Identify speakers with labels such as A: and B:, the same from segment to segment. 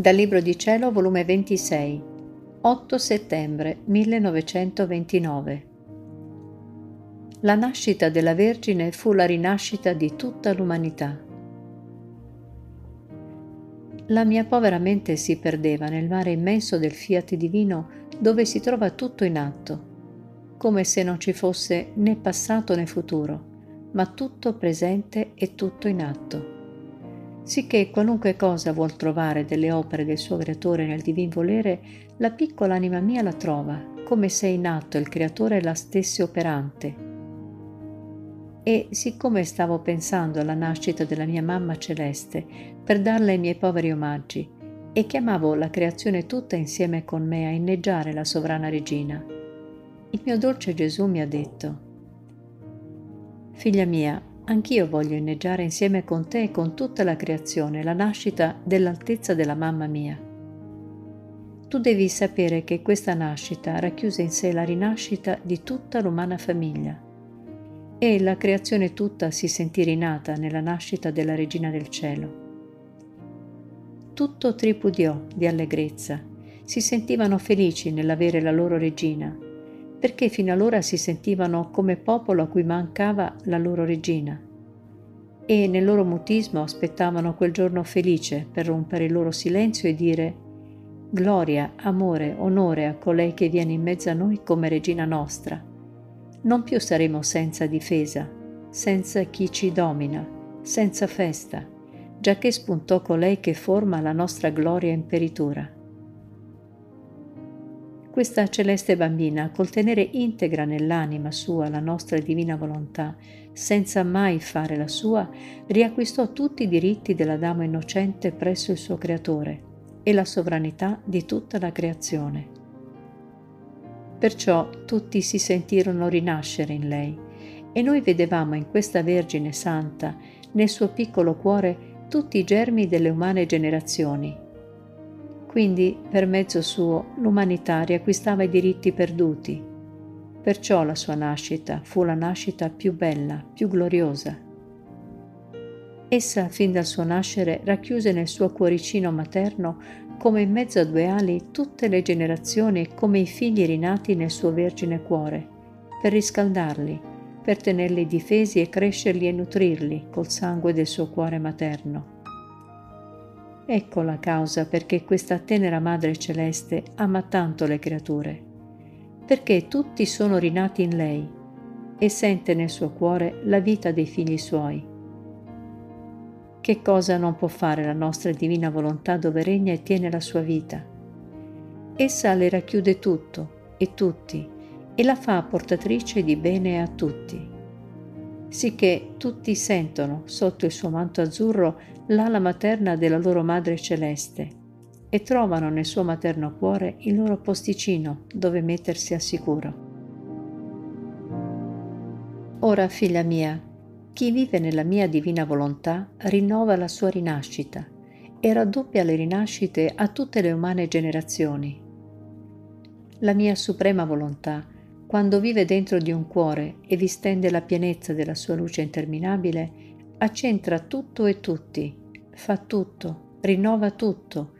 A: Dal Libro di Cielo, volume 26, 8 settembre 1929. La nascita della Vergine fu la rinascita di tutta l'umanità. La mia povera mente si perdeva nel mare immenso del fiat divino dove si trova tutto in atto, come se non ci fosse né passato né futuro, ma tutto presente e tutto in atto. Sicché qualunque cosa vuol trovare delle opere del suo creatore nel divin volere, la piccola anima mia la trova, come se in atto il creatore la stesse operante. E siccome stavo pensando alla nascita della mia mamma celeste per darle i miei poveri omaggi, e chiamavo la creazione tutta insieme con me a inneggiare la sovrana regina, il mio dolce Gesù mi ha detto, Figlia mia, anch'io voglio inneggiare insieme con te e con tutta la creazione la nascita dell'altezza della mamma mia. Tu devi sapere che questa nascita racchiuse in sé la rinascita di tutta l'umana famiglia e la creazione tutta si sentì rinata nella nascita della Regina del Cielo. Tutto tripudiò di allegrezza, si sentivano felici nell'avere la loro regina perché fino allora si sentivano come popolo a cui mancava la loro regina e nel loro mutismo aspettavano quel giorno felice per rompere il loro silenzio e dire Gloria, amore, onore a colei che viene in mezzo a noi come regina nostra. Non più saremo senza difesa, senza chi ci domina, senza festa, giacché spuntò colei che forma la nostra gloria imperitura. Questa celeste bambina, col tenere integra nell'anima sua la nostra divina volontà, senza mai fare la sua, riacquistò tutti i diritti della dama innocente presso il suo creatore e la sovranità di tutta la creazione. Perciò tutti si sentirono rinascere in lei e noi vedevamo in questa Vergine Santa, nel suo piccolo cuore, tutti i germi delle umane generazioni quindi, per mezzo suo, l'umanità riacquistava i diritti perduti. Perciò la sua nascita fu la nascita più bella, più gloriosa. Essa, fin dal suo nascere, racchiuse nel suo cuoricino materno, come in mezzo a due ali, tutte le generazioni come i figli rinati nel suo vergine cuore, per riscaldarli, per tenerli difesi e crescerli e nutrirli col sangue del suo cuore materno. Ecco la causa perché questa tenera Madre Celeste ama tanto le creature, perché tutti sono rinati in lei e sente nel suo cuore la vita dei figli suoi. Che cosa non può fare la nostra divina volontà dove regna e tiene la sua vita? Essa le racchiude tutto e tutti e la fa portatrice di bene a tutti sicché tutti sentono sotto il suo manto azzurro l'ala materna della loro Madre Celeste e trovano nel suo materno cuore il loro posticino dove mettersi a sicuro. Ora, figlia mia, chi vive nella mia divina volontà rinnova la sua rinascita e raddoppia le rinascite a tutte le umane generazioni. La mia suprema volontà quando vive dentro di un cuore e vi stende la pienezza della sua luce interminabile, accentra tutto e tutti, fa tutto, rinnova tutto,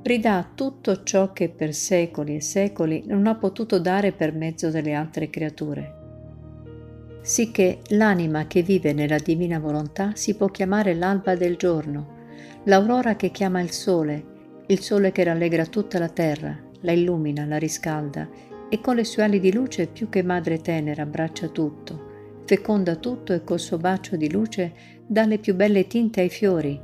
A: ridà tutto ciò che per secoli e secoli non ha potuto dare per mezzo delle altre creature. Sicché l'anima che vive nella divina volontà si può chiamare l'alba del giorno, l'aurora che chiama il sole, il sole che rallegra tutta la terra, la illumina, la riscalda e con le sue ali di luce più che madre tenera abbraccia tutto, feconda tutto e col suo bacio di luce dà le più belle tinte ai fiori,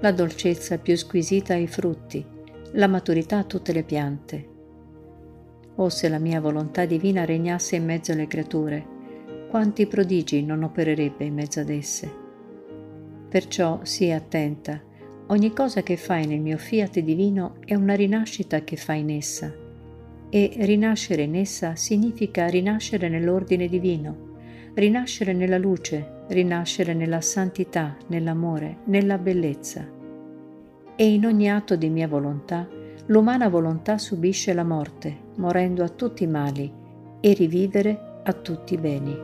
A: la dolcezza più squisita ai frutti, la maturità a tutte le piante. Oh se la mia volontà divina regnasse in mezzo alle creature, quanti prodigi non opererebbe in mezzo ad esse. Perciò sii attenta, ogni cosa che fai nel mio fiat divino è una rinascita che fai in essa e rinascere in essa significa rinascere nell'ordine divino, rinascere nella luce, rinascere nella santità, nell'amore, nella bellezza. E in ogni atto di mia volontà, l'umana volontà subisce la morte, morendo a tutti i mali, e rivivere a tutti i beni.